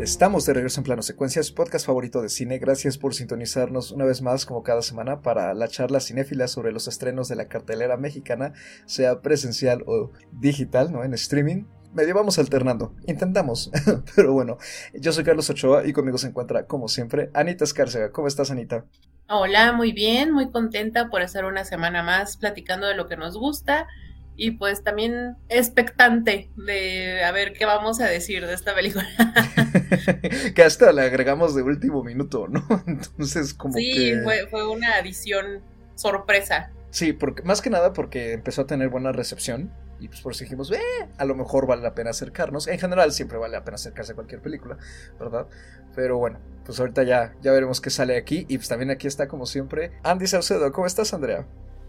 Estamos de regreso en Plano Secuencias, podcast favorito de cine. Gracias por sintonizarnos una vez más, como cada semana, para la charla cinéfila sobre los estrenos de la cartelera mexicana, sea presencial o digital, ¿no? En streaming. Medio vamos alternando, intentamos, pero bueno, yo soy Carlos Ochoa y conmigo se encuentra, como siempre, Anita Escárcega. ¿Cómo estás, Anita? Hola, muy bien, muy contenta por hacer una semana más platicando de lo que nos gusta y pues también expectante de a ver qué vamos a decir de esta película. que hasta la agregamos de último minuto, ¿no? Entonces como sí, que... fue, fue una adición sorpresa. Sí, porque, más que nada porque empezó a tener buena recepción y pues por eso dijimos, eh, a lo mejor vale la pena acercarnos. En general siempre vale la pena acercarse a cualquier película, ¿verdad? Pero bueno, pues ahorita ya, ya veremos qué sale aquí y pues también aquí está como siempre Andy Saucedo. ¿Cómo estás, Andrea?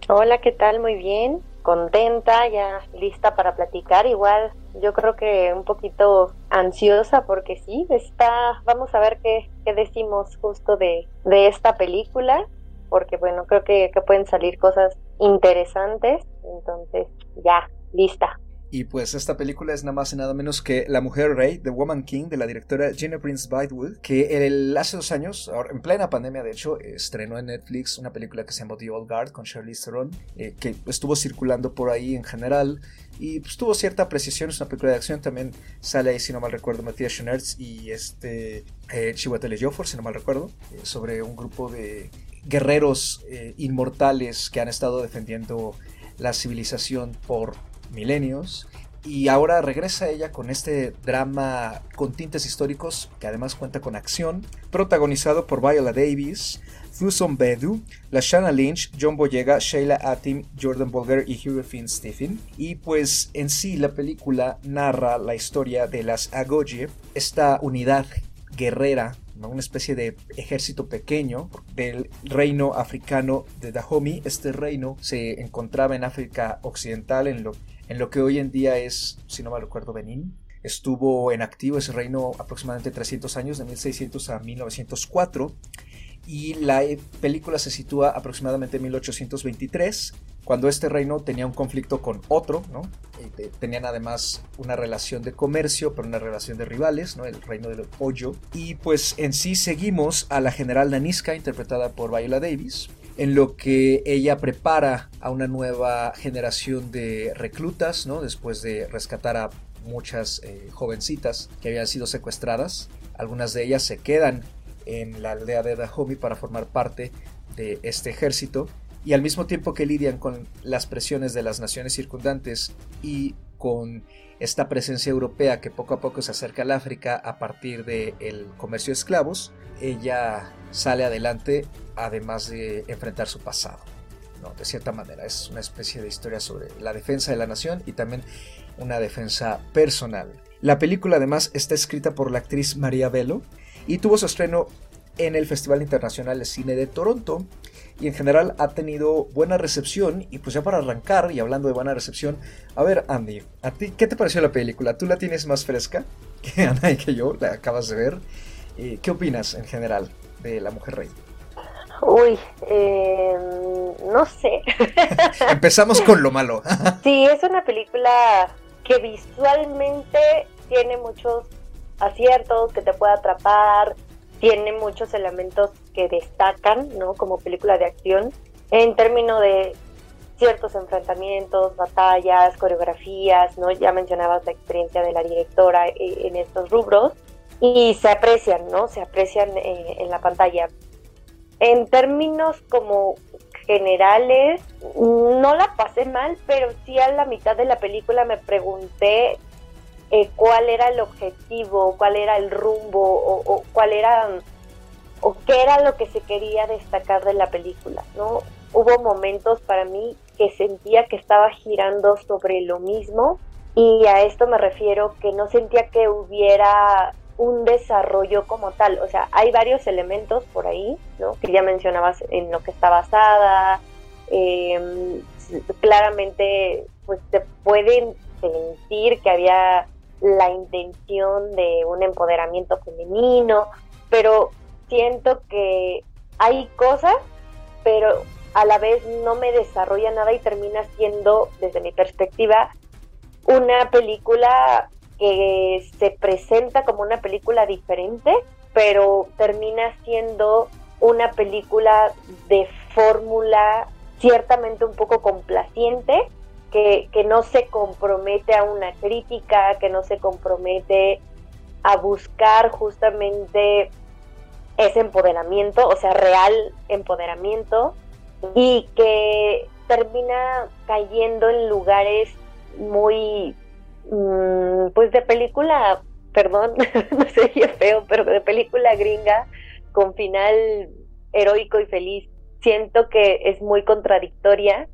Hola, ¿qué tal? Muy bien, contenta, ya lista para platicar. Igual, yo creo que un poquito ansiosa porque sí, está, vamos a ver qué, qué decimos justo de, de esta película, porque bueno, creo que, que pueden salir cosas interesantes, entonces ya, lista. Y pues esta película es nada más y nada menos que La Mujer Rey, The Woman King, de la directora Gina Prince Bythewood, que el, hace dos años, en plena pandemia de hecho, estrenó en Netflix una película que se llamó The Old Guard con Charlize Theron, eh, que estuvo circulando por ahí en general. Y pues tuvo cierta precisión, es una película de acción, también sale ahí, si no mal recuerdo, Matthias Schoenertz y este eh, Chiwetel si no mal recuerdo, eh, sobre un grupo de guerreros eh, inmortales que han estado defendiendo la civilización por milenios. Y ahora regresa ella con este drama con tintes históricos que además cuenta con acción, protagonizado por Viola Davis, Thuson Bedu, Lashana Lynch, John Boyega, Sheila Atim, Jordan Bolger y Hugh Finn Stephen. Y pues en sí la película narra la historia de las Agoye, esta unidad guerrera una especie de ejército pequeño del reino africano de Dahomey. Este reino se encontraba en África Occidental, en lo, en lo que hoy en día es, si no me recuerdo, Benín. Estuvo en activo ese reino aproximadamente 300 años, de 1600 a 1904 y la película se sitúa aproximadamente en 1823, cuando este reino tenía un conflicto con otro, ¿no? tenían además una relación de comercio, pero una relación de rivales, ¿no? El reino del pollo. Y pues en sí seguimos a la general Naniska, interpretada por Viola Davis, en lo que ella prepara a una nueva generación de reclutas, ¿no? Después de rescatar a muchas eh, jovencitas que habían sido secuestradas. Algunas de ellas se quedan en la aldea de Dahomey para formar parte de este ejército y al mismo tiempo que lidian con las presiones de las naciones circundantes y con esta presencia europea que poco a poco se acerca al África a partir del comercio de esclavos, ella sale adelante además de enfrentar su pasado. De cierta manera es una especie de historia sobre la defensa de la nación y también una defensa personal. La película además está escrita por la actriz María Velo y tuvo su estreno en el Festival Internacional de Cine de Toronto y en general ha tenido buena recepción y pues ya para arrancar y hablando de buena recepción, a ver Andy, ¿a ti qué te pareció la película? ¿Tú la tienes más fresca que Ana y que yo? ¿La acabas de ver? Eh, ¿Qué opinas en general de La Mujer Rey? Uy, eh, no sé. Empezamos con lo malo. sí, es una película que visualmente tiene muchos aciertos, que te puede atrapar, tiene muchos elementos que destacan, ¿no? Como película de acción, en términos de ciertos enfrentamientos, batallas, coreografías, ¿no? Ya mencionabas la experiencia de la directora eh, en estos rubros y se aprecian, ¿no? Se aprecian eh, en la pantalla. En términos como generales, no la pasé mal, pero sí a la mitad de la película me pregunté eh, cuál era el objetivo, cuál era el rumbo o, cuál era o qué era lo que se quería destacar de la película, ¿no? Hubo momentos para mí que sentía que estaba girando sobre lo mismo y a esto me refiero que no sentía que hubiera un desarrollo como tal, o sea, hay varios elementos por ahí, ¿no? Que ya mencionabas en lo que está basada, em, claramente pues se pueden sentir que había la intención de un empoderamiento femenino, pero siento que hay cosas, pero a la vez no me desarrolla nada y termina siendo, desde mi perspectiva, una película que se presenta como una película diferente, pero termina siendo una película de fórmula ciertamente un poco complaciente, que, que, no se compromete a una crítica, que no se compromete a buscar justamente ese empoderamiento, o sea, real empoderamiento, y que termina cayendo en lugares muy, mm, pues de película, perdón, no sería feo, pero de película gringa, con final heroico y feliz. Siento que es muy contradictoria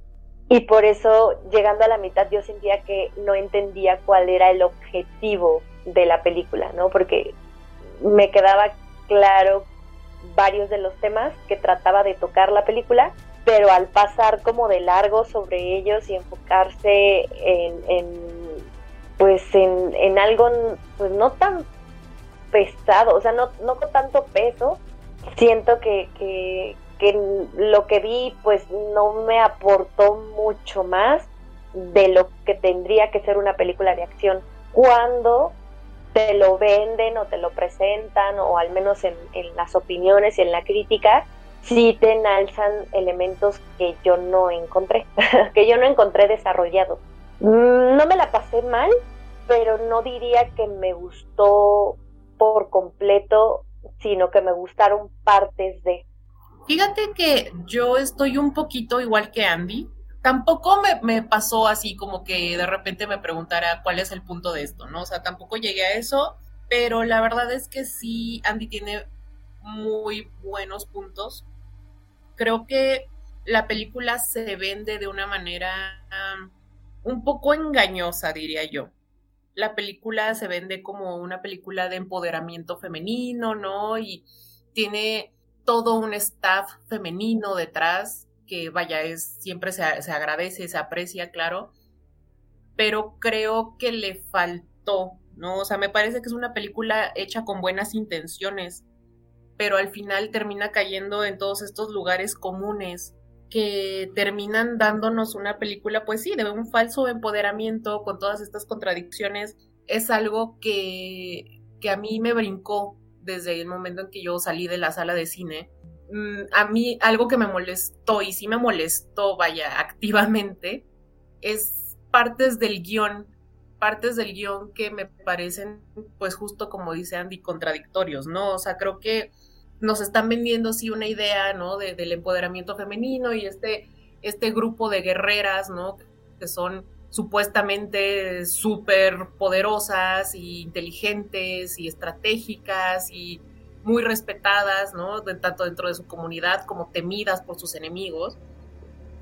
y por eso llegando a la mitad yo sentía que no entendía cuál era el objetivo de la película, ¿no? Porque me quedaba claro varios de los temas que trataba de tocar la película, pero al pasar como de largo sobre ellos y enfocarse en, pues en, algo pues no tan pesado, o sea, no, no con tanto peso, siento que, que, que lo que vi pues no me aportó mucho más de lo que tendría que ser una película de acción. Cuando te lo venden o te lo presentan, o al menos en, las opiniones y en la crítica, sí te enalzan elementos que yo no encontré, que yo no encontré desarrollados. Mm, no me la pasé mal, pero no diría que me gustó por completo, sino que me gustaron partes de. Fíjate que yo estoy un poquito igual que Andy tampoco me, pasó así como que de repente me preguntara cuál es el punto de esto, ¿no? O sea, tampoco llegué a eso, pero la verdad es que sí, Andy tiene muy buenos puntos. Creo que la película se vende de una manera un poco engañosa, diría yo. La película se vende como una película de empoderamiento femenino, ¿no? Y tiene todo un staff femenino detrás que vaya, es, siempre se, se agradece, se aprecia, claro, pero creo que le faltó, ¿no? O sea, me parece que es una película hecha con buenas intenciones, pero al final termina cayendo en todos estos lugares comunes que terminan dándonos una película, pues sí, de un falso empoderamiento con todas estas contradicciones. Es algo que, que a mí me brincó desde el momento en que yo salí de la sala de cine a mí algo que me molestó y sí me molestó, vaya, activamente, es partes del guion, partes del guion que me parecen, pues justo como dice Andy, contradictorios, ¿no? O sea, creo que nos están vendiendo sí una idea, ¿no? del empoderamiento femenino y este, este grupo de guerreras, ¿no? Que son supuestamente súper poderosas y inteligentes y estratégicas y muy respetadas, ¿no? tanto dentro de su comunidad como temidas por sus enemigos.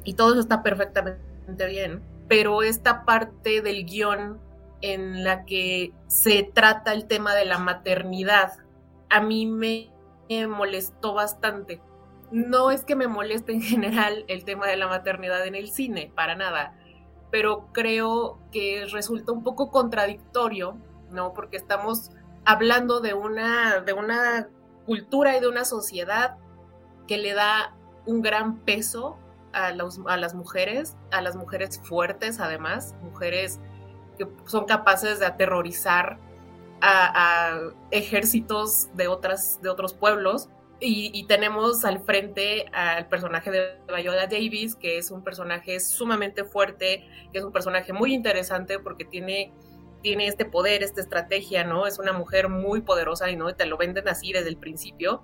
Y todo eso está perfectamente bien. Pero esta parte del guion en la que se trata el tema de la maternidad, a mí me molestó bastante. No es que me moleste en general el tema de la maternidad en el cine, para nada, pero creo que resulta un poco contradictorio, ¿no? Porque estamos hablando de una, de una cultura y de una sociedad que le da un gran peso a, a las mujeres, a las mujeres fuertes además, mujeres que son capaces de aterrorizar a, ejércitos de, otras, de otros pueblos. Y, tenemos al frente al personaje de Viola Davis, que es un personaje sumamente fuerte, que es un personaje muy interesante porque tiene tiene este poder, esta estrategia, ¿no? Es una mujer muy poderosa y no te lo venden así desde el principio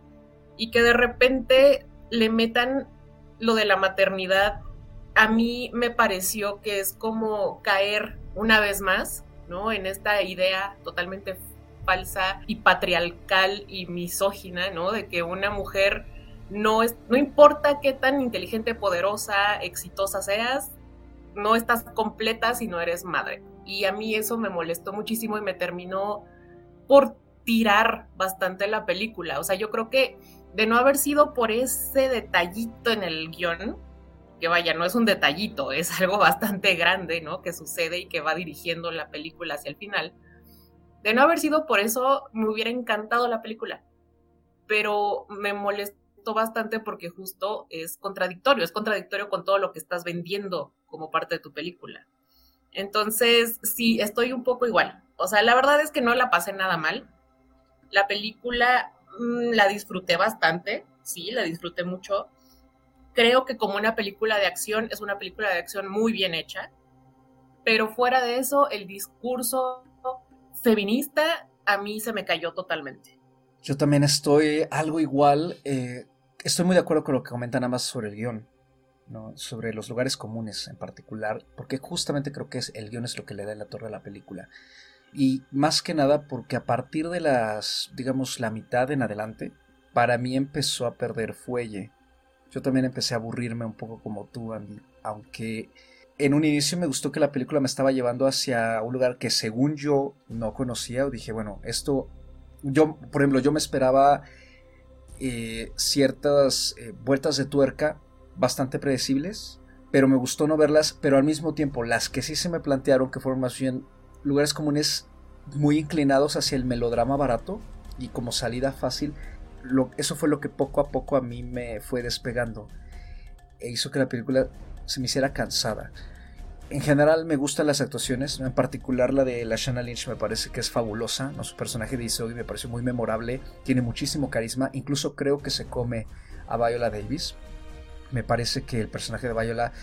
y que de repente le metan lo de la maternidad, a mí me pareció que es como caer una vez más, ¿no? En esta idea totalmente falsa y patriarcal y misógina, ¿no? De que una mujer no es, no importa qué tan inteligente, poderosa, exitosa seas, no estás completa si no eres madre. Y a mí eso me molestó muchísimo y me terminó por tirar bastante la película. O sea, yo creo que de no haber sido por ese detallito en el guion, que vaya, no es un detallito, es algo bastante grande, ¿no? Que sucede y que va dirigiendo la película hacia el final. De no haber sido por eso, me hubiera encantado la película. Pero me molestó bastante porque justo es contradictorio, es contradictorio con todo lo que estás vendiendo como parte de tu película. Entonces, sí, estoy un poco igual. O sea, la verdad es que no la pasé nada mal. La película mm, la disfruté bastante, sí, la disfruté mucho. Creo que como una película de acción, es una película de acción muy bien hecha. Pero fuera de eso, el discurso feminista a mí se me cayó totalmente. Yo también estoy algo igual. Eh, estoy muy de acuerdo con lo que comentan ambas sobre el guion. Sobre los lugares comunes en particular, porque justamente creo que es, el guion es lo que le da la torre a la película. Y más que nada porque a partir de las, digamos, la mitad en adelante, para mí empezó a perder fuelle. Yo también empecé a aburrirme un poco como tú, aunque en un inicio me gustó que la película me estaba llevando hacia un lugar que según yo no conocía, o dije, bueno, esto, yo, por ejemplo, yo me esperaba eh, ciertas eh, vueltas de tuerca bastante predecibles, pero me gustó no verlas, pero al mismo tiempo las que sí se me plantearon que fueron más bien lugares comunes muy inclinados hacia el melodrama barato y como salida fácil, eso fue lo que poco a poco a mí me fue despegando e hizo que la película se me hiciera cansada. En general me gustan las actuaciones, en particular la de la Shanna Lynch me parece que es fabulosa, ¿no? su personaje de Isogi me pareció muy memorable, tiene muchísimo carisma, incluso creo que se come a Viola Davis. Me parece que el personaje de Viola,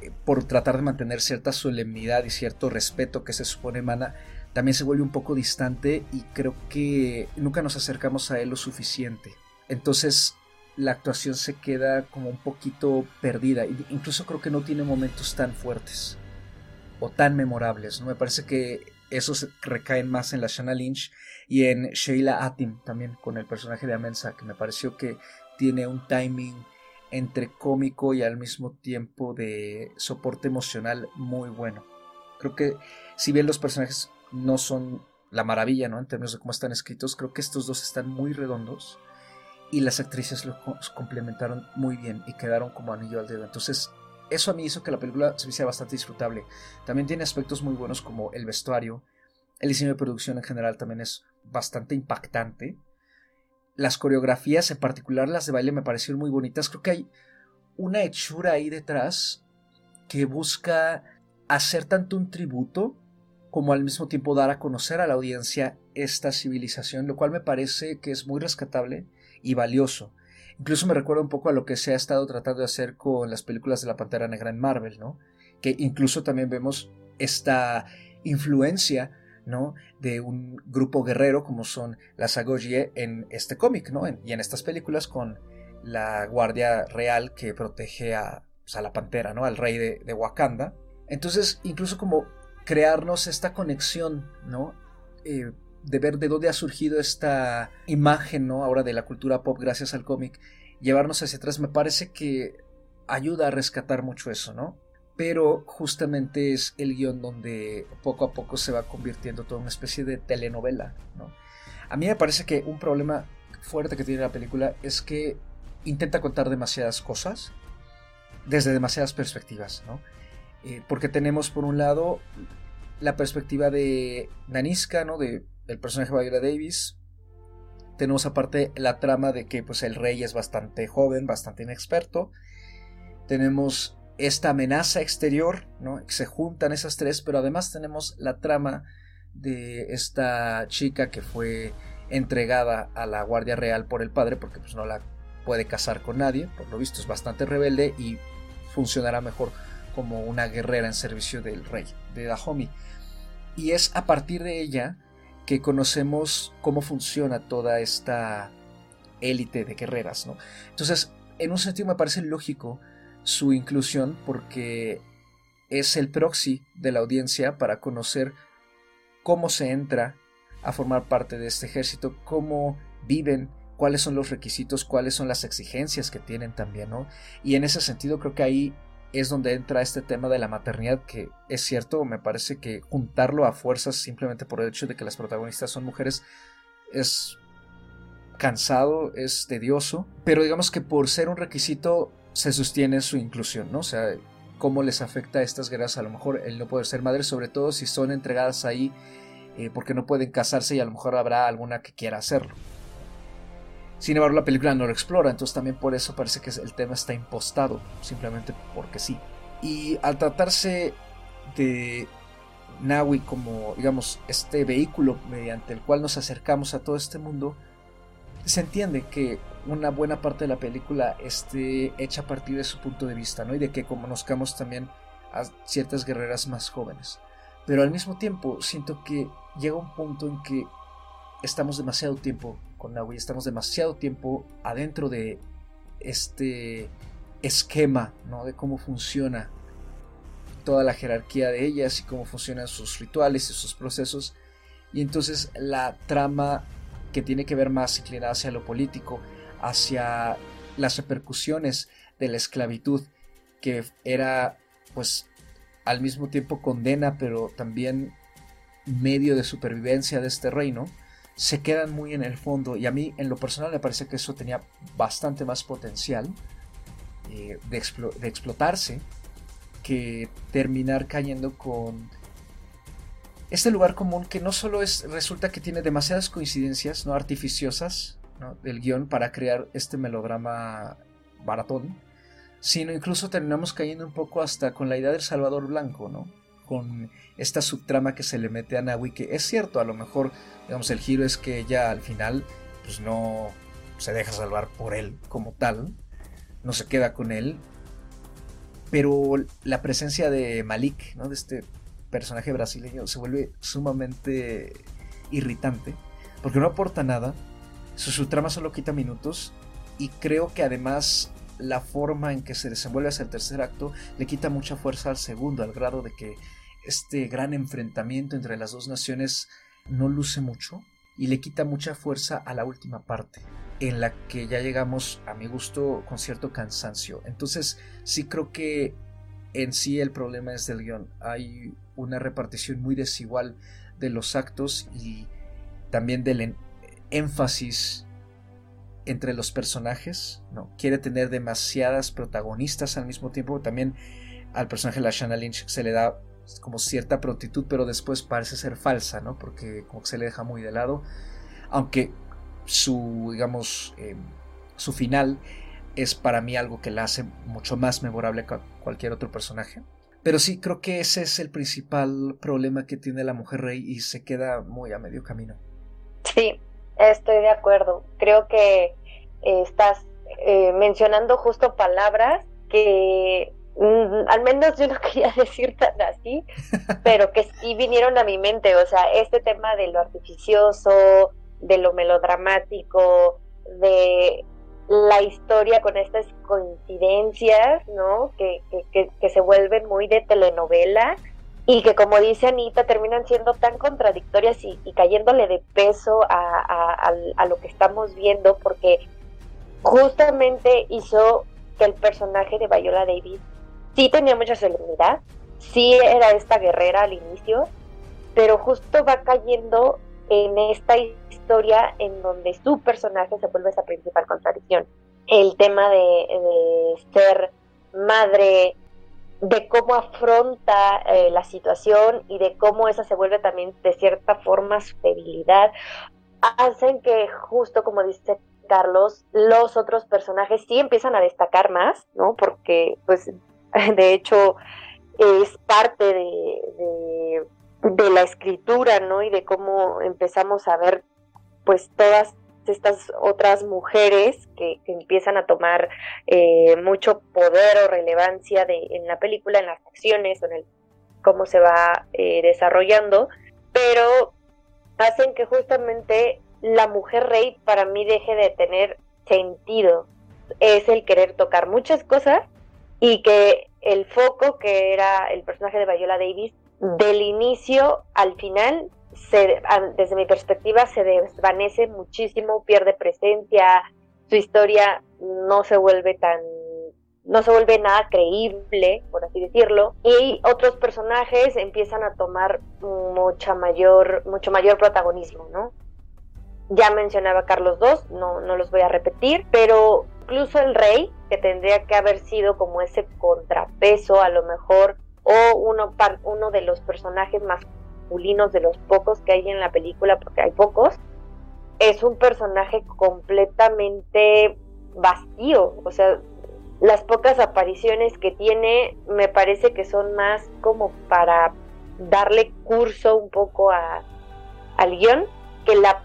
eh, por tratar de mantener cierta solemnidad y cierto respeto que se supone emana, también se vuelve un poco distante y creo que nunca nos acercamos a él lo suficiente. Entonces la actuación se queda como un poquito perdida. Incluso creo que no tiene momentos tan fuertes o tan memorables. ¿no? Me parece que esos recaen más en la Shanna Lynch y en Sheila Atim también con el personaje de Amensa, que me pareció que tiene un timing entre cómico y al mismo tiempo de soporte emocional muy bueno. Creo que si bien los personajes no son la maravilla, ¿no? En términos de cómo están escritos, creo que estos dos están muy redondos y las actrices lo complementaron muy bien y quedaron como anillo al dedo. Entonces, eso a mí hizo que la película se hiciera bastante disfrutable. También tiene aspectos muy buenos como el vestuario, el diseño de producción en general también es bastante impactante las coreografías, en particular las de baile, me parecieron muy bonitas. Creo que hay una hechura ahí detrás que busca hacer tanto un tributo como al mismo tiempo dar a conocer a la audiencia esta civilización, lo cual me parece que es muy rescatable y valioso. Incluso me recuerda un poco a lo que se ha estado tratando de hacer con las películas de la Pantera Negra en Marvel, ¿no? Que incluso también vemos esta influencia De un grupo guerrero como son las Agogie en este cómic, ¿no? y en estas películas con la guardia real que protege a, pues, la pantera, ¿no? Al rey de, Wakanda. Entonces, incluso como crearnos esta conexión, ¿no? Eh, de ver de dónde ha surgido esta imagen, ¿no? Ahora de la cultura pop gracias al cómic, llevarnos hacia atrás, me parece que ayuda a rescatar mucho eso, ¿no? Pero justamente es el guion donde poco a poco se va convirtiendo toda una especie de telenovela. ¿no? A mí me parece que un problema fuerte que tiene la película es que intenta contar demasiadas cosas desde demasiadas perspectivas, ¿no? Eh, porque tenemos por un lado la perspectiva de Naniska, ¿no? De el personaje Viola Davis. Tenemos aparte la trama de que pues el rey es bastante joven, bastante inexperto. Tenemos esta amenaza exterior, ¿no? Se juntan esas tres, pero además tenemos la trama de esta chica que fue entregada a la Guardia Real por el padre porque pues no la puede casar con nadie, por lo visto es bastante rebelde y funcionará mejor como una guerrera en servicio del rey de Dahomey. Y es a partir de ella que conocemos cómo funciona toda esta élite de guerreras, ¿no? Entonces, en un sentido me parece lógico su inclusión porque es el proxy de la audiencia para conocer cómo se entra a formar parte de este ejército, cómo viven, cuáles son los requisitos, cuáles son las exigencias que tienen también, ¿no? Y en ese sentido creo que ahí es donde entra este tema de la maternidad, que es cierto, me parece que juntarlo a fuerzas simplemente por el hecho de que las protagonistas son mujeres es cansado, es tedioso, pero digamos que por ser un requisito se sostiene su inclusión, ¿no? O sea, cómo les afecta a estas guerras a lo mejor el no poder ser madres, sobre todo si son entregadas ahí eh, porque no pueden casarse y a lo mejor habrá alguna que quiera hacerlo. Sin embargo, la película no lo explora, entonces también por eso parece que el tema está impostado, simplemente porque sí. Y al tratarse de Nawi como, digamos, este vehículo mediante el cual nos acercamos a todo este mundo, se entiende que una buena parte de la película esté hecha a partir de su punto de vista, ¿no? Y de que conozcamos también a ciertas guerreras más jóvenes. Pero al mismo tiempo siento que llega un punto en que estamos demasiado tiempo con Naui, estamos demasiado tiempo adentro de este esquema, ¿no? De cómo funciona toda la jerarquía de ellas y cómo funcionan sus rituales y sus procesos. Y entonces la trama que tiene que ver más inclinada hacia lo político, hacia las repercusiones de la esclavitud, que era pues al mismo tiempo condena, pero también medio de supervivencia de este reino, se quedan muy en el fondo. Y a mí en lo personal me parece que eso tenía bastante más potencial eh, de, de explotarse que terminar cayendo con este lugar común que no solo es, resulta que tiene demasiadas coincidencias no artificiosas del guion para crear este melodrama baratón, sino incluso terminamos cayendo un poco hasta con la idea del Salvador Blanco, ¿no? Con esta subtrama que se le mete a Nahui, que es cierto, a lo mejor, digamos, el giro es que ella al final, pues no se deja salvar por él como tal, no se queda con él, pero la presencia de Malik, ¿no? De este personaje brasileño se vuelve sumamente irritante porque no aporta nada, su, trama solo quita minutos y creo que además la forma en que se desenvuelve hacia el tercer acto le quita mucha fuerza al segundo, al grado de que este gran enfrentamiento entre las dos naciones no luce mucho y le quita mucha fuerza a la última parte, en la que ya llegamos a mi gusto con cierto cansancio. Entonces sí creo que en sí el problema es del guion. Hay una repartición muy desigual de los actos y también del énfasis entre los personajes. ¿no? Quiere tener demasiadas protagonistas al mismo tiempo. También al personaje de la Shanna Lynch se le da como cierta prontitud, pero después parece ser falsa, ¿no? Porque como que se le deja muy de lado. Aunque su, digamos, em, su final es para mí algo que la hace mucho más memorable que cualquier otro personaje. Pero sí, creo que ese es el principal problema que tiene la mujer rey y se queda muy a medio camino. Sí, estoy de acuerdo. Creo que eh, estás eh, mencionando justo palabras que mm, al menos yo no quería decir tan así, pero que sí vinieron a mi mente. O sea, este tema de lo artificioso, de lo melodramático, de la historia con estas coincidencias, ¿no? Que, que, se vuelven muy de telenovela y que como dice Anita terminan siendo tan contradictorias y, cayéndole de peso a, a, lo que estamos viendo porque justamente hizo que el personaje de Viola Davis sí tenía mucha solemnidad, sí era esta guerrera al inicio, pero justo va cayendo en esta historia en donde su personaje se vuelve esa principal contradicción. El tema de, ser madre, de cómo afronta eh, la situación y de cómo esa se vuelve también de cierta forma su debilidad, hacen que justo como dice Carlos, los otros personajes sí empiezan a destacar más, ¿no? Porque pues de hecho es parte de de la escritura, ¿no? Y de cómo empezamos a ver, pues, todas estas otras mujeres que, empiezan a tomar eh, mucho poder o relevancia de, en la película, en las acciones, en el cómo se va eh, desarrollando, pero hacen que justamente la mujer rey para mí deje de tener sentido. Es el querer tocar muchas cosas y que el foco que era el personaje de Viola Davis del inicio al final, se, desde mi perspectiva, se desvanece muchísimo, pierde presencia, su historia no se vuelve tan no se vuelve nada creíble, por así decirlo, y otros personajes empiezan a tomar mucha mayor, mucho mayor protagonismo, ¿no? Ya mencionaba Carlos II, no, no los voy a repetir, pero incluso el rey, que tendría que haber sido como ese contrapeso, a lo mejor o uno, uno de los personajes de los pocos que hay en la película, porque hay pocos, es un personaje completamente vacío, o sea, las pocas apariciones que tiene me parece que son más como para darle curso un poco a, al guion que la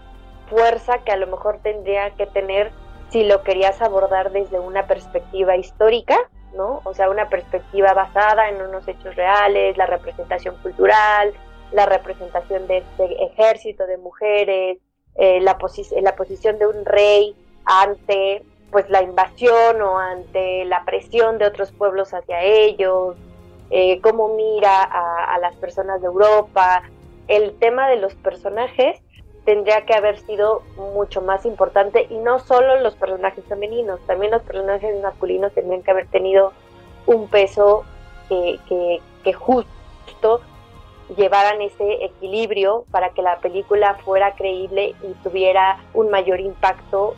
fuerza que a lo mejor tendría que tener si lo querías abordar desde una perspectiva histórica, ¿no? O sea, una perspectiva basada en unos hechos reales, la representación cultural, la representación de este ejército de mujeres, eh, la, la posición de un rey ante pues la invasión o ante la presión de otros pueblos hacia ellos, eh, cómo mira a, las personas de Europa. El tema de los personajes tendría que haber sido mucho más importante y no solo los personajes femeninos, también los personajes masculinos tendrían que haber tenido un peso que, que justo llevaran ese equilibrio para que la película fuera creíble y tuviera un mayor impacto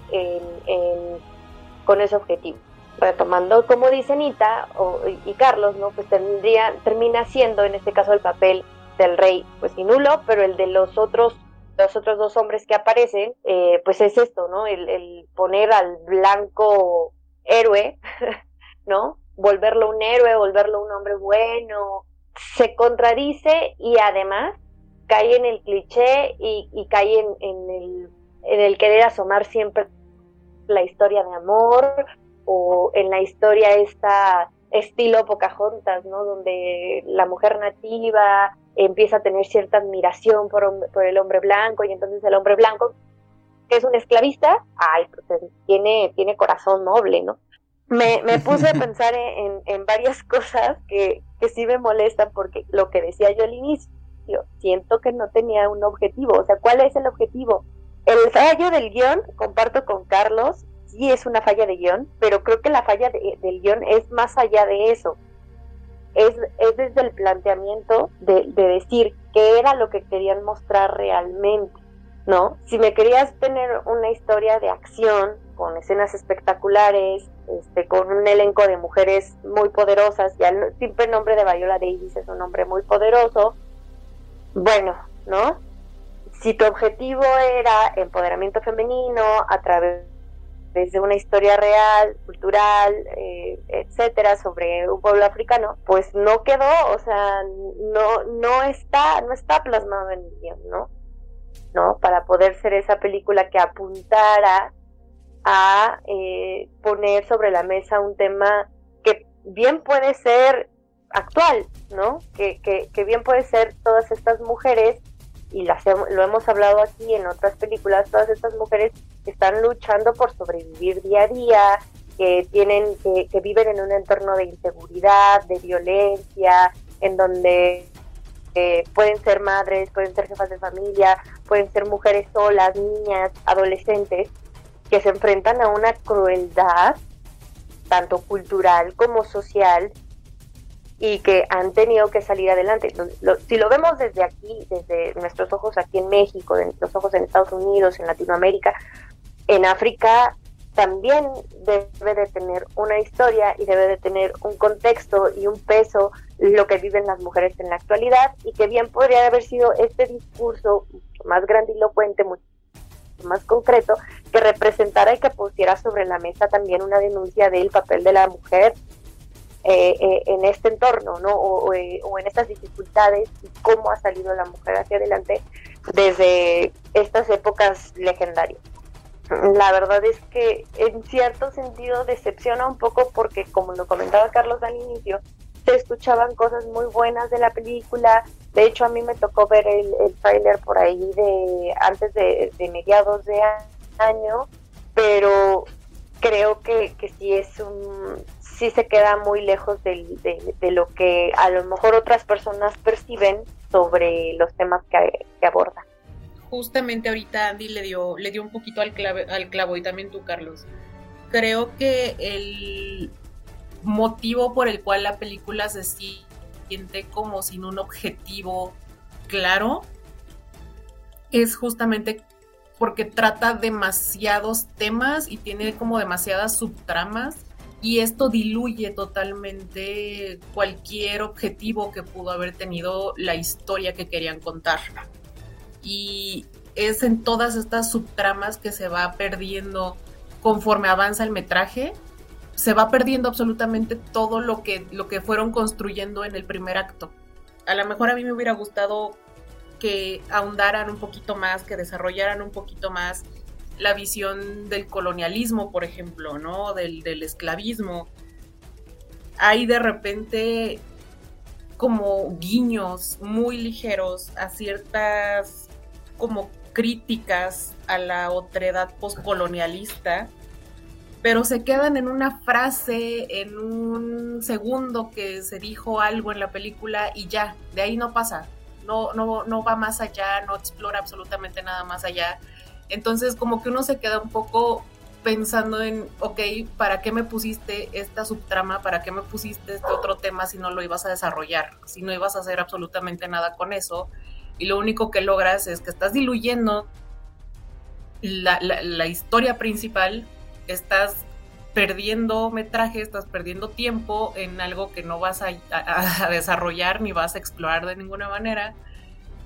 con ese objetivo. Retomando, como dice Nita y Carlos, ¿no? Pues tendría, termina siendo en este caso el papel del rey, pues nulo, pero el de los otros los otros dos hombres que aparecen, eh, pues es esto, ¿no? El, el poner al blanco héroe, ¿no? Volverlo un héroe, volverlo un hombre bueno, se contradice y además cae en el cliché y, cae en, el, en el querer asomar siempre la historia de amor o en la historia esta estilo Pocahontas, ¿no? Donde la mujer nativa empieza a tener cierta admiración por, por el hombre blanco y entonces el hombre blanco, que es un esclavista, ay, pues tiene, tiene corazón noble, ¿no? me, me puse a pensar en, en, varias cosas que, que sí me molestan porque lo que decía yo al inicio, siento que no tenía un objetivo. O sea, ¿cuál es el objetivo? El fallo del guion, comparto con Carlos, sí es una falla de guion, pero creo que la falla del guion es más allá de eso. Es, es desde el planteamiento de, de decir qué era lo que querían mostrar realmente, ¿no? Si me querías tener una historia de acción, con escenas espectaculares, este, con un elenco de mujeres muy poderosas. Ya el simple nombre de Viola Davis es un nombre muy poderoso. Bueno, ¿no? Si tu objetivo era empoderamiento femenino a través de una historia real, cultural, eh, etcétera, sobre un pueblo africano, pues no quedó, o sea, no, no está, no está plasmado en el guion, ¿no? ¿No? Para poder ser esa película que apuntara a eh, poner sobre la mesa un tema que bien puede ser actual, ¿no? Que, que, bien puede ser todas estas mujeres, y las, lo hemos hablado aquí en otras películas, todas estas mujeres que están luchando por sobrevivir día a día, que tienen, que, que viven en un entorno de inseguridad, de violencia, en donde eh, pueden ser madres, pueden ser jefas de familia, pueden ser mujeres solas, niñas, adolescentes, que se enfrentan a una crueldad, tanto cultural como social, y que han tenido que salir adelante. si lo vemos desde aquí, desde nuestros ojos aquí en México, de nuestros ojos en Estados Unidos, en Latinoamérica, en África también debe de tener una historia y debe de tener un contexto y un peso lo que viven las mujeres en la actualidad y que bien podría haber sido este discurso más grandilocuente, mucho más concreto, que representara y que pusiera sobre la mesa también una denuncia del papel de la mujer eh, eh, en este entorno, ¿no? Eh, o, en estas dificultades y cómo ha salido la mujer hacia adelante desde estas épocas legendarias. La verdad es que en cierto sentido decepciona un poco porque, como lo comentaba Carlos al inicio, se escuchaban cosas muy buenas de la película. De hecho, a mí me tocó ver el, el trailer por ahí de antes de, mediados de año, pero creo que, que sí es un sí se queda muy lejos de, de, lo que a lo mejor otras personas perciben sobre los temas que, que aborda. Justamente ahorita Andy le dio, le dio un poquito al, clave, al clavo y también tú, Carlos. Creo que el, motivo por el cual la película se siente como sin un objetivo claro es justamente porque trata demasiados temas y tiene como demasiadas subtramas y esto diluye totalmente cualquier objetivo que pudo haber tenido la historia que querían contar. Y es en todas estas subtramas que se va perdiendo conforme avanza el metraje se va perdiendo absolutamente todo lo que, lo que fueron construyendo en el primer acto. A lo mejor a mí me hubiera gustado que ahondaran un poquito más, que desarrollaran un poquito más la visión del colonialismo, por ejemplo, ¿no? Del, del esclavismo. Hay de repente como guiños muy ligeros a ciertas como críticas a la otredad postcolonialista, pero se quedan en una frase, en un segundo que se dijo algo en la película y ya, de ahí no pasa, no, no, no va más allá, no explora absolutamente nada más allá. Entonces como que uno se queda un poco pensando en, ok, ¿para qué me pusiste esta subtrama? ¿Para qué me pusiste este otro tema si no lo ibas a desarrollar? Si no ibas a hacer absolutamente nada con eso. Y lo único que logras es que estás diluyendo la, historia principal, estás perdiendo metraje, estás perdiendo tiempo en algo que no vas a, desarrollar ni vas a explorar de ninguna manera.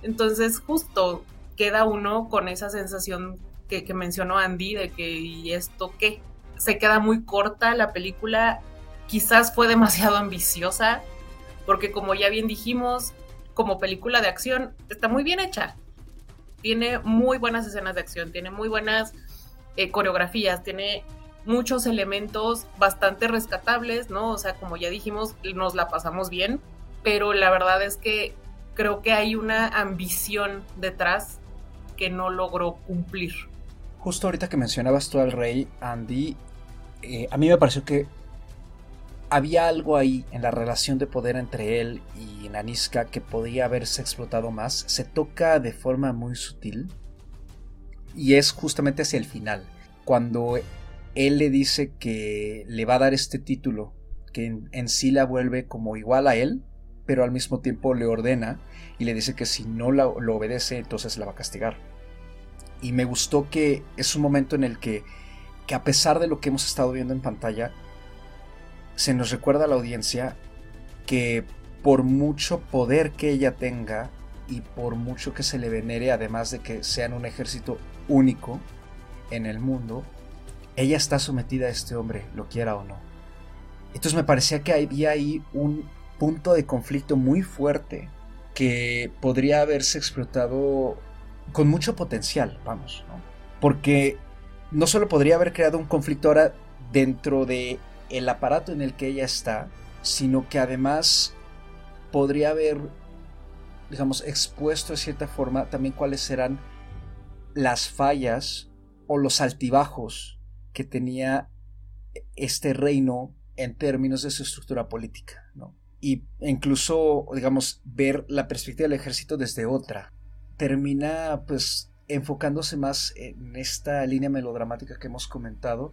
Entonces justo queda uno con esa sensación que, mencionó Andy, de que ¿y esto qué? Se queda muy corta la película, quizás fue demasiado ambiciosa, porque como ya bien dijimos, como película de acción está muy bien hecha. Tiene muy buenas escenas de acción, tiene muy buenas eh, coreografías, tiene muchos elementos bastante rescatables, ¿no? O sea, como ya dijimos, nos la pasamos bien, pero la verdad es que creo que hay una ambición detrás que no logró cumplir. Justo ahorita que mencionabas tú al rey Andy, eh, a mí me pareció que había algo ahí en la relación de poder entre él y Naniska que podía haberse explotado más. Se toca de forma muy sutil y es justamente hacia el final, cuando él le dice que le va a dar este título, que en, sí la vuelve como igual a él, pero al mismo tiempo le ordena y le dice que si no lo obedece, entonces la va a castigar. Y me gustó que es un momento en el que, que a pesar de lo que hemos estado viendo en pantalla, se nos recuerda a la audiencia que por mucho poder que ella tenga y por mucho que se le venere, además de que sean un ejército único en el mundo, ella está sometida a este hombre, lo quiera o no. Entonces me parecía que había ahí un punto de conflicto muy fuerte que podría haberse explotado con mucho potencial, vamos, ¿no? Porque no solo podría haber creado un conflicto ahora dentro de el aparato en el que ella está, sino que además podría haber, digamos, expuesto de cierta forma también cuáles serán las fallas o los altibajos que tenía este reino en términos de su estructura política, ¿no? Y incluso, digamos, ver la perspectiva del ejército desde otra, termina pues enfocándose más en esta línea melodramática que hemos comentado,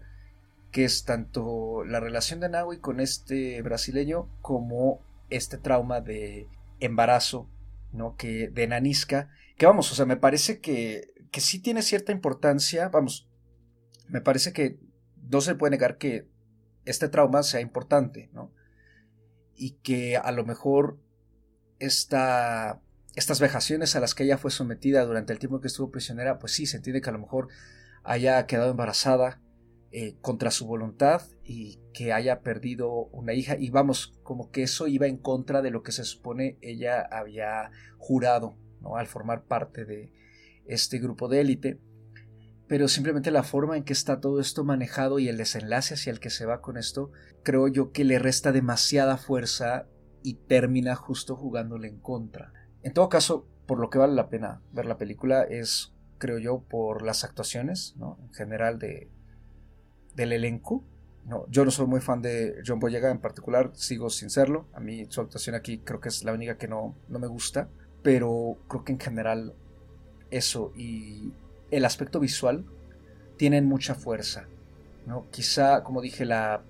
que es tanto la relación de Naui con este brasileño como este trauma de embarazo, ¿no? Que de Nanisca, que vamos, o sea, me parece que, que sí tiene cierta importancia, vamos, me parece que no se puede negar que este trauma sea importante, ¿no? Y que a lo mejor esta estas vejaciones a las que ella fue sometida durante el tiempo que estuvo prisionera, pues sí, se entiende que a lo mejor haya quedado embarazada eh, contra su voluntad y que haya perdido una hija y vamos, como que eso iba en contra de lo que se supone ella había jurado ¿no? al formar parte de este grupo de élite pero simplemente la forma en que está todo esto manejado y el desenlace hacia el que se va con esto, creo yo que le resta demasiada fuerza y termina justo jugándole en contra. En todo caso, por lo que vale la pena ver la película es, creo yo, por las actuaciones, ¿no? En general de, del elenco. No, yo no soy muy fan de John Boyega en particular, sigo sin serlo. A mí su actuación aquí creo que es la única que no, no me gusta. Pero creo que en general eso y el aspecto visual tienen mucha fuerza. ¿no? Quizá, como dije, la,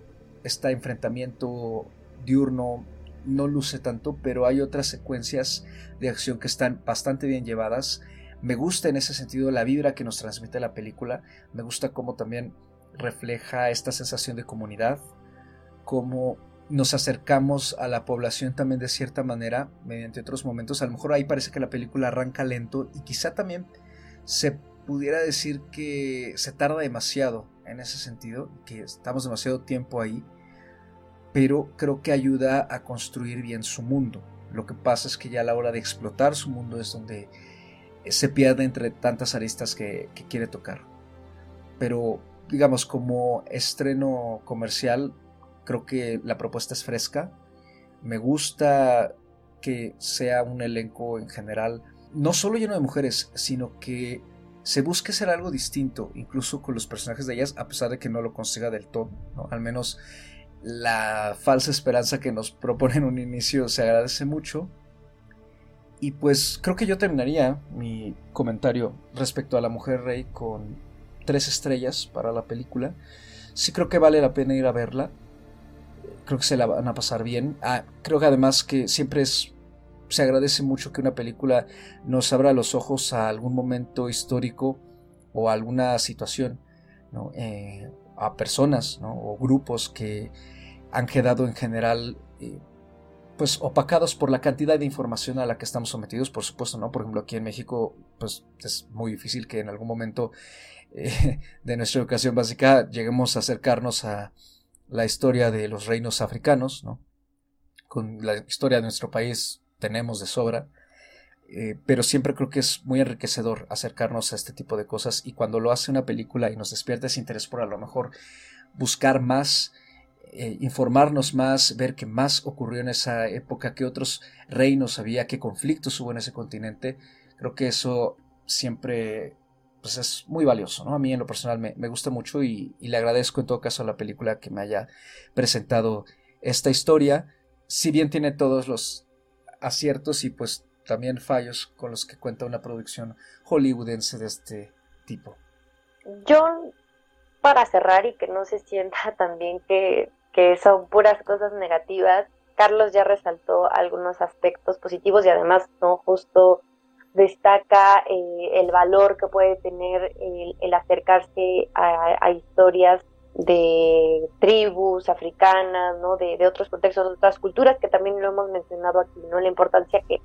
este enfrentamiento diurno no luce tanto, pero hay otras secuencias de acción que están bastante bien llevadas. Me gusta en ese sentido la vibra que nos transmite la película, me gusta cómo también refleja esta sensación de comunidad, cómo nos acercamos a la población también de cierta manera mediante otros momentos. A lo mejor ahí parece que la película arranca lento y quizá también se pudiera decir que se tarda demasiado en ese sentido, que estamos demasiado tiempo ahí pero creo que ayuda a construir bien su mundo. Lo que pasa es que ya a la hora de explotar su mundo es donde se pierde entre tantas aristas que, que quiere tocar. Pero, digamos, como estreno comercial, creo que la propuesta es fresca. Me gusta que sea un elenco en general no solo lleno de mujeres, sino que se busque ser algo distinto, incluso con los personajes de ellas, a pesar de que no lo consiga del todo. ¿no? Al menos la falsa esperanza que nos propone en un inicio se agradece mucho. Y pues creo que yo terminaría mi comentario respecto a la mujer rey con tres estrellas para la película. Sí creo que vale la pena ir a verla. Creo que se la van a pasar bien. Ah, creo que además que siempre es se agradece mucho que una película nos abra los ojos a algún momento histórico o a alguna situación, eh, a personas o grupos que han quedado en general eh, pues opacados por la cantidad de información a la que estamos sometidos, por supuesto, ¿no? Por ejemplo, aquí en México, pues es muy difícil que en algún momento eh, de nuestra educación básica lleguemos a acercarnos a la historia de los reinos africanos, ¿no? Con la historia de nuestro país tenemos de sobra, eh, pero siempre creo que es muy enriquecedor acercarnos a este tipo de cosas y cuando lo hace una película y nos despierta ese interés por a lo mejor buscar más, eh, informarnos más, ver qué más ocurrió en esa época, qué otros reinos había, qué conflictos hubo en ese continente, creo que eso siempre pues es muy valioso, ¿no? A mí en lo personal me, gusta mucho y, y, le agradezco en todo caso a la película que me haya presentado esta historia. Si bien tiene todos los aciertos y pues también fallos con los que cuenta una producción hollywoodense de este tipo. Yo, para cerrar y que no se sienta también que, que son puras cosas negativas, Carlos ya resaltó algunos aspectos positivos y además no justo destaca eh, el valor que puede tener el, acercarse a, historias de tribus africanas, ¿no? De, otros contextos, de otras culturas, que también lo hemos mencionado aquí, ¿no? La importancia que,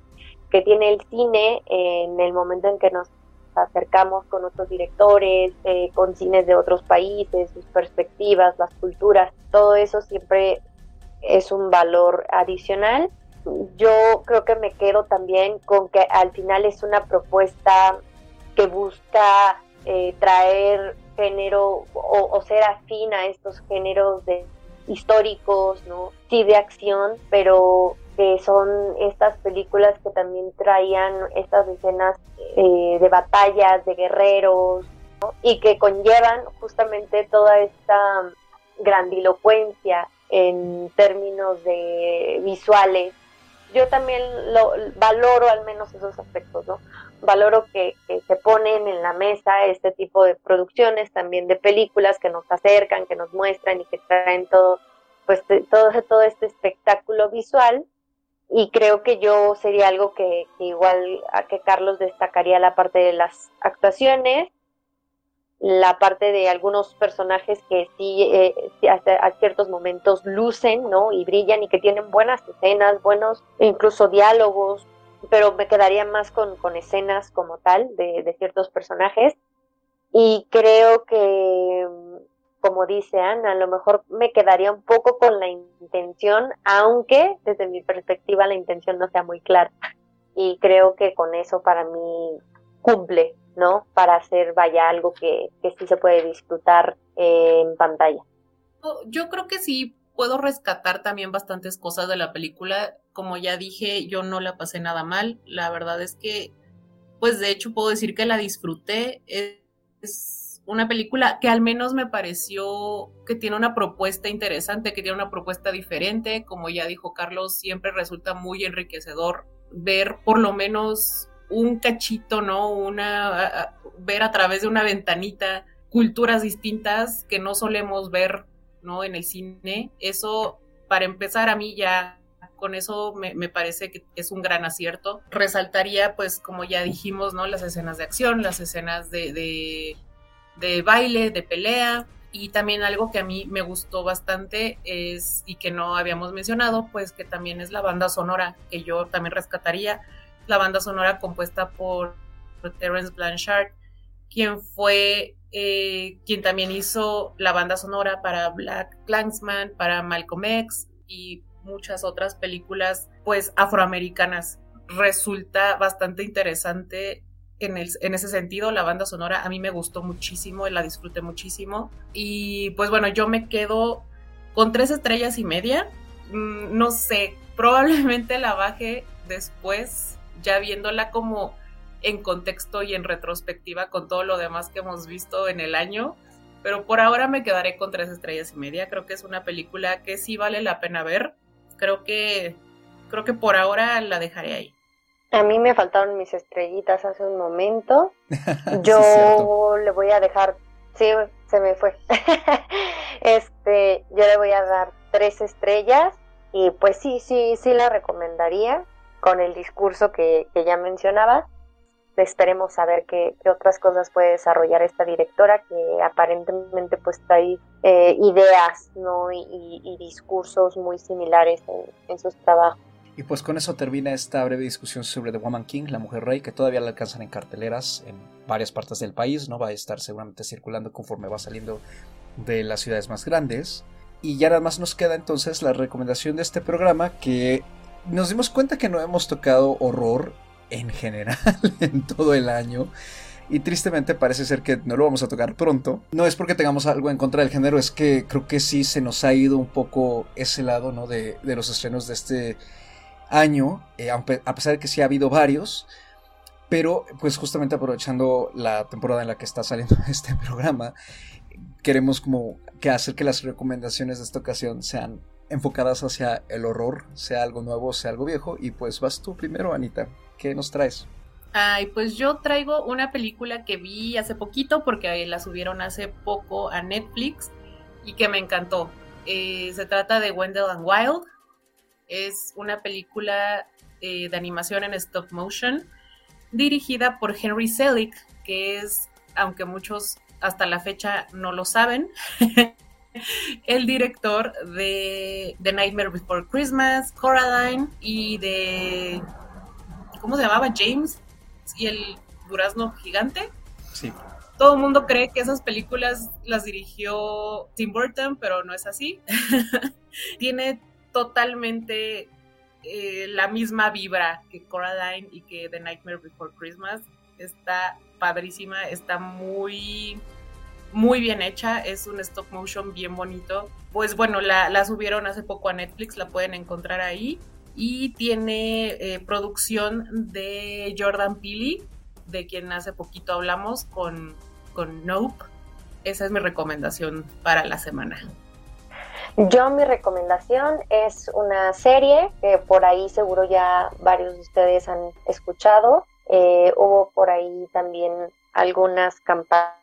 tiene el cine en el momento en que nos acercamos con otros directores, eh, con cines de otros países, sus perspectivas, las culturas, todo eso siempre es un valor adicional. Yo creo que me quedo también con que al final es una propuesta que busca eh, traer género o, ser afín a estos géneros de históricos, ¿no? Sí de acción, pero que son estas películas que también traían estas escenas eh, de batallas, de guerreros, y que conllevan justamente toda esta grandilocuencia en términos de visuales. Yo también lo valoro al menos esos aspectos, ¿no? valoro que, se ponen en la mesa este tipo de producciones, también de películas que nos acercan, que nos muestran y que traen todo, pues todo, todo este espectáculo visual. Y creo que yo sería algo que, igual a que Carlos destacaría la parte de las actuaciones, la parte de algunos personajes que sí, eh, a ciertos momentos lucen, ¿no? Y brillan y que tienen buenas escenas, buenos incluso diálogos, pero me quedaría más con, escenas como tal de, ciertos personajes. Y creo que, como dice Ana, a lo mejor me quedaría un poco con la intención, aunque desde mi perspectiva la intención no sea muy clara. Y creo que con eso para mí cumple, ¿no? Para hacer, vaya, algo que, que sí se puede disfrutar en pantalla. Yo creo que sí puedo rescatar también bastantes cosas de la película. Como ya dije, yo no la pasé nada mal. La verdad es que, pues de hecho puedo decir que la disfruté. Es una película que al menos me pareció que tiene una propuesta interesante, que tiene una propuesta diferente. Como ya dijo Carlos, siempre resulta muy enriquecedor ver por lo menos un cachito, ¿no? Una, ver a través de una ventanita culturas distintas que no solemos ver ¿no? En el cine. Eso, para empezar, a mí ya con eso me, parece que es un gran acierto. Resaltaría, pues, como ya dijimos, ¿no? Las escenas de acción, las escenas de, de, baile, de pelea. Y también algo que a mí me gustó bastante es, y que no habíamos mencionado, pues que también es la banda sonora, que yo también rescataría, la banda sonora compuesta por Terence Blanchard, quien fue eh, quien también hizo la banda sonora para Black Clansman, para Malcolm X, y muchas otras películas pues afroamericanas. Resulta bastante interesante en, el, en, ese sentido, la banda sonora a mí me gustó muchísimo, la disfruté muchísimo. Y pues bueno, yo me quedo con tres estrellas y media. Mm, no sé, probablemente la baje después, ya viéndola como en contexto y en retrospectiva con todo lo demás que hemos visto en el año. Pero por ahora me quedaré con tres estrellas y media. Creo que es una película que sí vale la pena ver. Creo que, creo que por ahora la dejaré ahí. A mí me faltaron mis estrellitas hace un momento. Yo le voy a dejar, sí, se me fue. este, yo le voy a dar tres estrellas y pues sí, sí, sí la recomendaría con el discurso que, que ya mencionaba. Esperemos saber qué, otras cosas puede desarrollar esta directora que aparentemente pues trae eh, ideas ¿no? y, y, discursos muy similares en, en sus trabajos. Y pues con eso termina esta breve discusión sobre The Woman King, la mujer rey, que todavía la alcanzan en carteleras en varias partes del país, ¿no? Va a estar seguramente circulando conforme va saliendo de las ciudades más grandes. Y ya nada más nos queda entonces la recomendación de este programa que nos dimos cuenta que no hemos tocado horror en general en todo el año. Y tristemente parece ser que no lo vamos a tocar pronto. No es porque tengamos algo en contra del género, es que creo que sí se nos ha ido un poco ese lado ¿no? de, de los estrenos de este año, eh, a pesar de que sí ha habido varios, pero pues justamente aprovechando la temporada en la que está saliendo este programa, queremos como que hacer que las recomendaciones de esta ocasión sean enfocadas hacia el horror, sea algo nuevo, sea algo viejo, y pues vas tú primero, Anita, ¿qué nos traes? Ay, pues yo traigo una película que vi hace poquito porque la subieron hace poco a Netflix y que me encantó. Eh, se trata de Wendell and Wild, es una película eh, de animación en stop motion dirigida por Henry Selick, que es, aunque muchos hasta la fecha no lo saben, el director de The Nightmare Before Christmas, Coraline y de... ¿Cómo se llamaba? James y el durazno gigante. Sí. Todo el mundo cree que esas películas las dirigió Tim Burton, pero no es así. Tiene totalmente eh, la misma vibra que Coraline y que The Nightmare Before Christmas. Está padrísima, está muy, muy bien hecha, es un stop motion bien bonito. Pues bueno, la, subieron hace poco a Netflix, la pueden encontrar ahí. Y tiene eh, producción de Jordan Peele, de quien hace poquito hablamos con, con Nope. Esa es mi recomendación para la semana. Yo mi recomendación es una serie que por ahí seguro ya varios de ustedes han escuchado. Eh, hubo por ahí también algunas campañas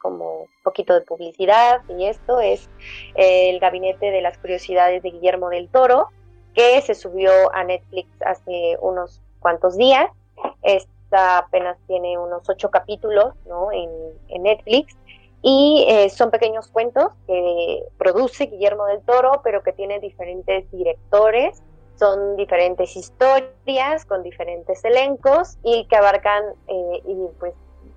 como un poquito de publicidad y esto es eh, el Gabinete de las Curiosidades de Guillermo del Toro que se subió a Netflix hace unos cuantos días. Esta apenas tiene unos ocho capítulos ¿no? en, en Netflix y eh, son pequeños cuentos que produce Guillermo del Toro, pero que tiene diferentes directores, son diferentes historias con diferentes elencos y que abarcan eh, y pues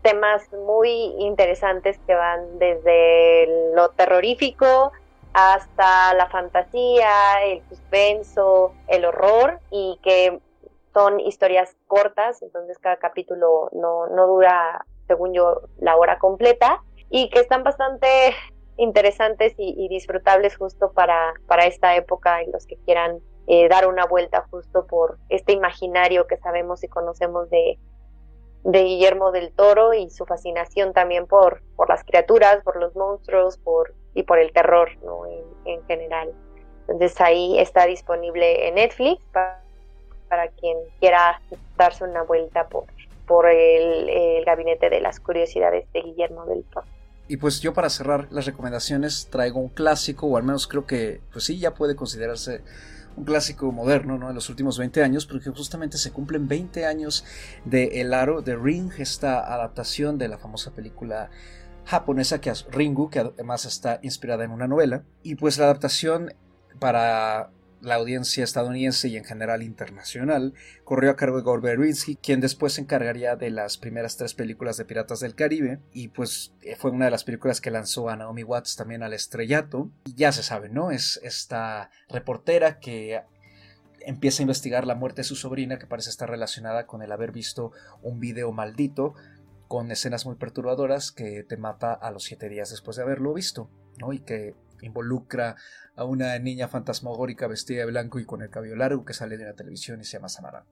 temas muy interesantes que van desde lo terrorífico hasta la fantasía, el suspenso, el horror y que son historias cortas, entonces cada capítulo no, no dura, según yo, la hora completa y que están bastante interesantes y, disfrutables justo para, para esta época en los que quieran eh, dar una vuelta justo por este imaginario que sabemos y conocemos de, de Guillermo del Toro y su fascinación también por, por las criaturas, por los monstruos por, y por el terror ¿no? en, en general. Entonces ahí está disponible en Netflix para, para quien quiera darse una vuelta por, por el, el, gabinete de las curiosidades de Guillermo del Toro. Y pues yo para cerrar las recomendaciones traigo un clásico, o al menos creo que pues sí ya puede considerarse un clásico moderno, ¿no? En los últimos 20 años, porque justamente se cumplen 20 años de El Aro de Ring, esta adaptación de la famosa película japonesa que es Ringu, que además está inspirada en una novela. Y pues la adaptación para la audiencia estadounidense y en general internacional corrió a cargo de Gore quien después se encargaría de las primeras tres películas de Piratas del Caribe y pues eh, fue una de las películas que lanzó a Naomi Watts también al estrellato. Y ya se sabe, ¿no? Es esta reportera que empieza a investigar la muerte de su sobrina que parece estar relacionada con el haber visto un video maldito con escenas muy perturbadoras que te mata a los siete días después de haberlo visto, ¿no? Y que involucra a una niña fantasmagórica vestida de blanco y con el cabello largo que sale de la televisión y se llama Samara.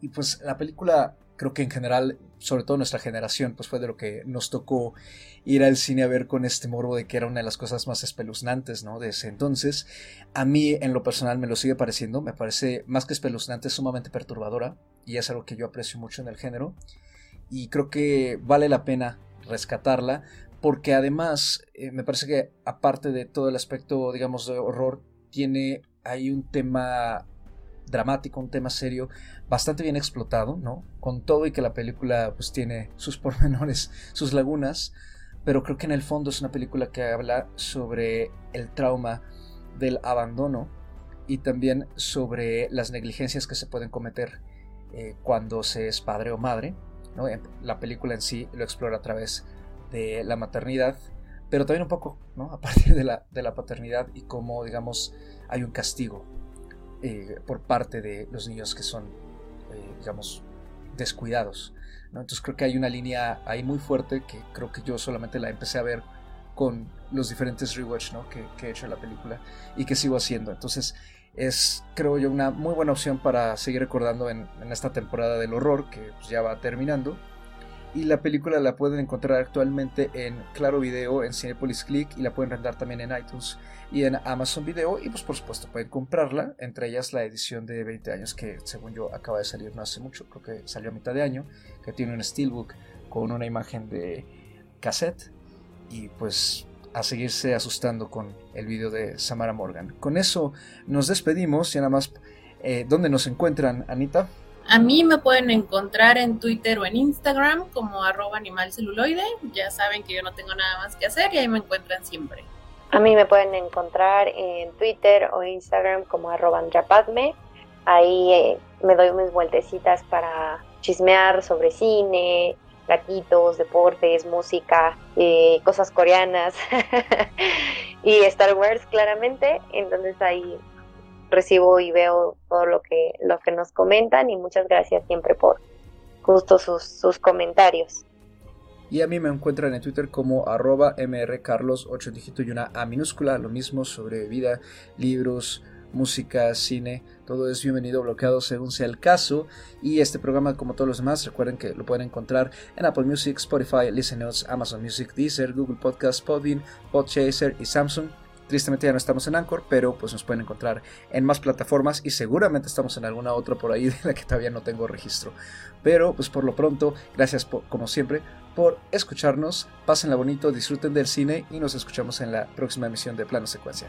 Y pues la película, creo que en general, sobre todo nuestra generación, pues fue de lo que nos tocó ir al cine a ver con este morbo de que era una de las cosas más espeluznantes, ¿no? De ese entonces. A mí, en lo personal, me lo sigue pareciendo. Me parece más que espeluznante, sumamente perturbadora. Y es algo que yo aprecio mucho en el género. Y creo que vale la pena rescatarla porque además eh, me parece que aparte de todo el aspecto, digamos, de horror, tiene ahí un tema dramático, un tema serio, bastante bien explotado, ¿no? Con todo y que la película pues tiene sus pormenores, sus lagunas, pero creo que en el fondo es una película que habla sobre el trauma del abandono y también sobre las negligencias que se pueden cometer eh, cuando se es padre o madre. ¿no? La película en sí lo explora a través de la maternidad, pero también un poco, ¿no? A partir de la, de la paternidad y cómo, digamos, hay un castigo eh, por parte de los niños que son, eh, digamos, descuidados. ¿no? Entonces creo que hay una línea ahí muy fuerte que creo que yo solamente la empecé a ver con los diferentes rewatch ¿no? que, he hecho la película y que sigo haciendo. Entonces es, creo yo, una muy buena opción para seguir recordando en, en esta temporada del horror que pues, ya va terminando y la película la pueden encontrar actualmente en Claro Video, en Cinepolis Click y la pueden rentar también en iTunes y en Amazon Video y pues por supuesto pueden comprarla, entre ellas la edición de 20 años que según yo acaba de salir no hace mucho, creo que salió a mitad de año, que tiene un steelbook con una imagen de cassette y pues a seguirse asustando con el video de Samara Morgan. Con eso nos despedimos y nada más, eh, ¿dónde nos encuentran, Anita? A mí me pueden encontrar en Twitter o en Instagram como arroba animalceluloide. Ya saben que yo no tengo nada más que hacer y ahí me encuentran siempre. A mí me pueden encontrar en Twitter o Instagram como arroba andrapadme. Ahí eh, me doy mis vueltecitas para chismear sobre cine, gatitos, deportes, música, eh, cosas coreanas y Star Wars claramente. Entonces ahí recibo y veo todo lo que, lo que nos comentan y muchas gracias siempre por justo sus, sus comentarios. Y a mí me encuentran en Twitter como arroba mrcarlos, 8 dígitos y una A minúscula, lo mismo sobre vida, libros, música, cine, todo es bienvenido bloqueado según sea el caso. Y este programa, como todos los demás, recuerden que lo pueden encontrar en Apple Music, Spotify, Listen Notes, Amazon Music, Deezer, Google Podcast, Podbean, Podchaser y Samsung. Tristemente ya no estamos en Anchor, pero pues nos pueden encontrar en más plataformas y seguramente estamos en alguna otra por ahí de la que todavía no tengo registro. Pero pues por lo pronto, gracias como siempre por escucharnos, pásenla bonito, disfruten del cine y nos escuchamos en la próxima emisión de Plano Secuencia.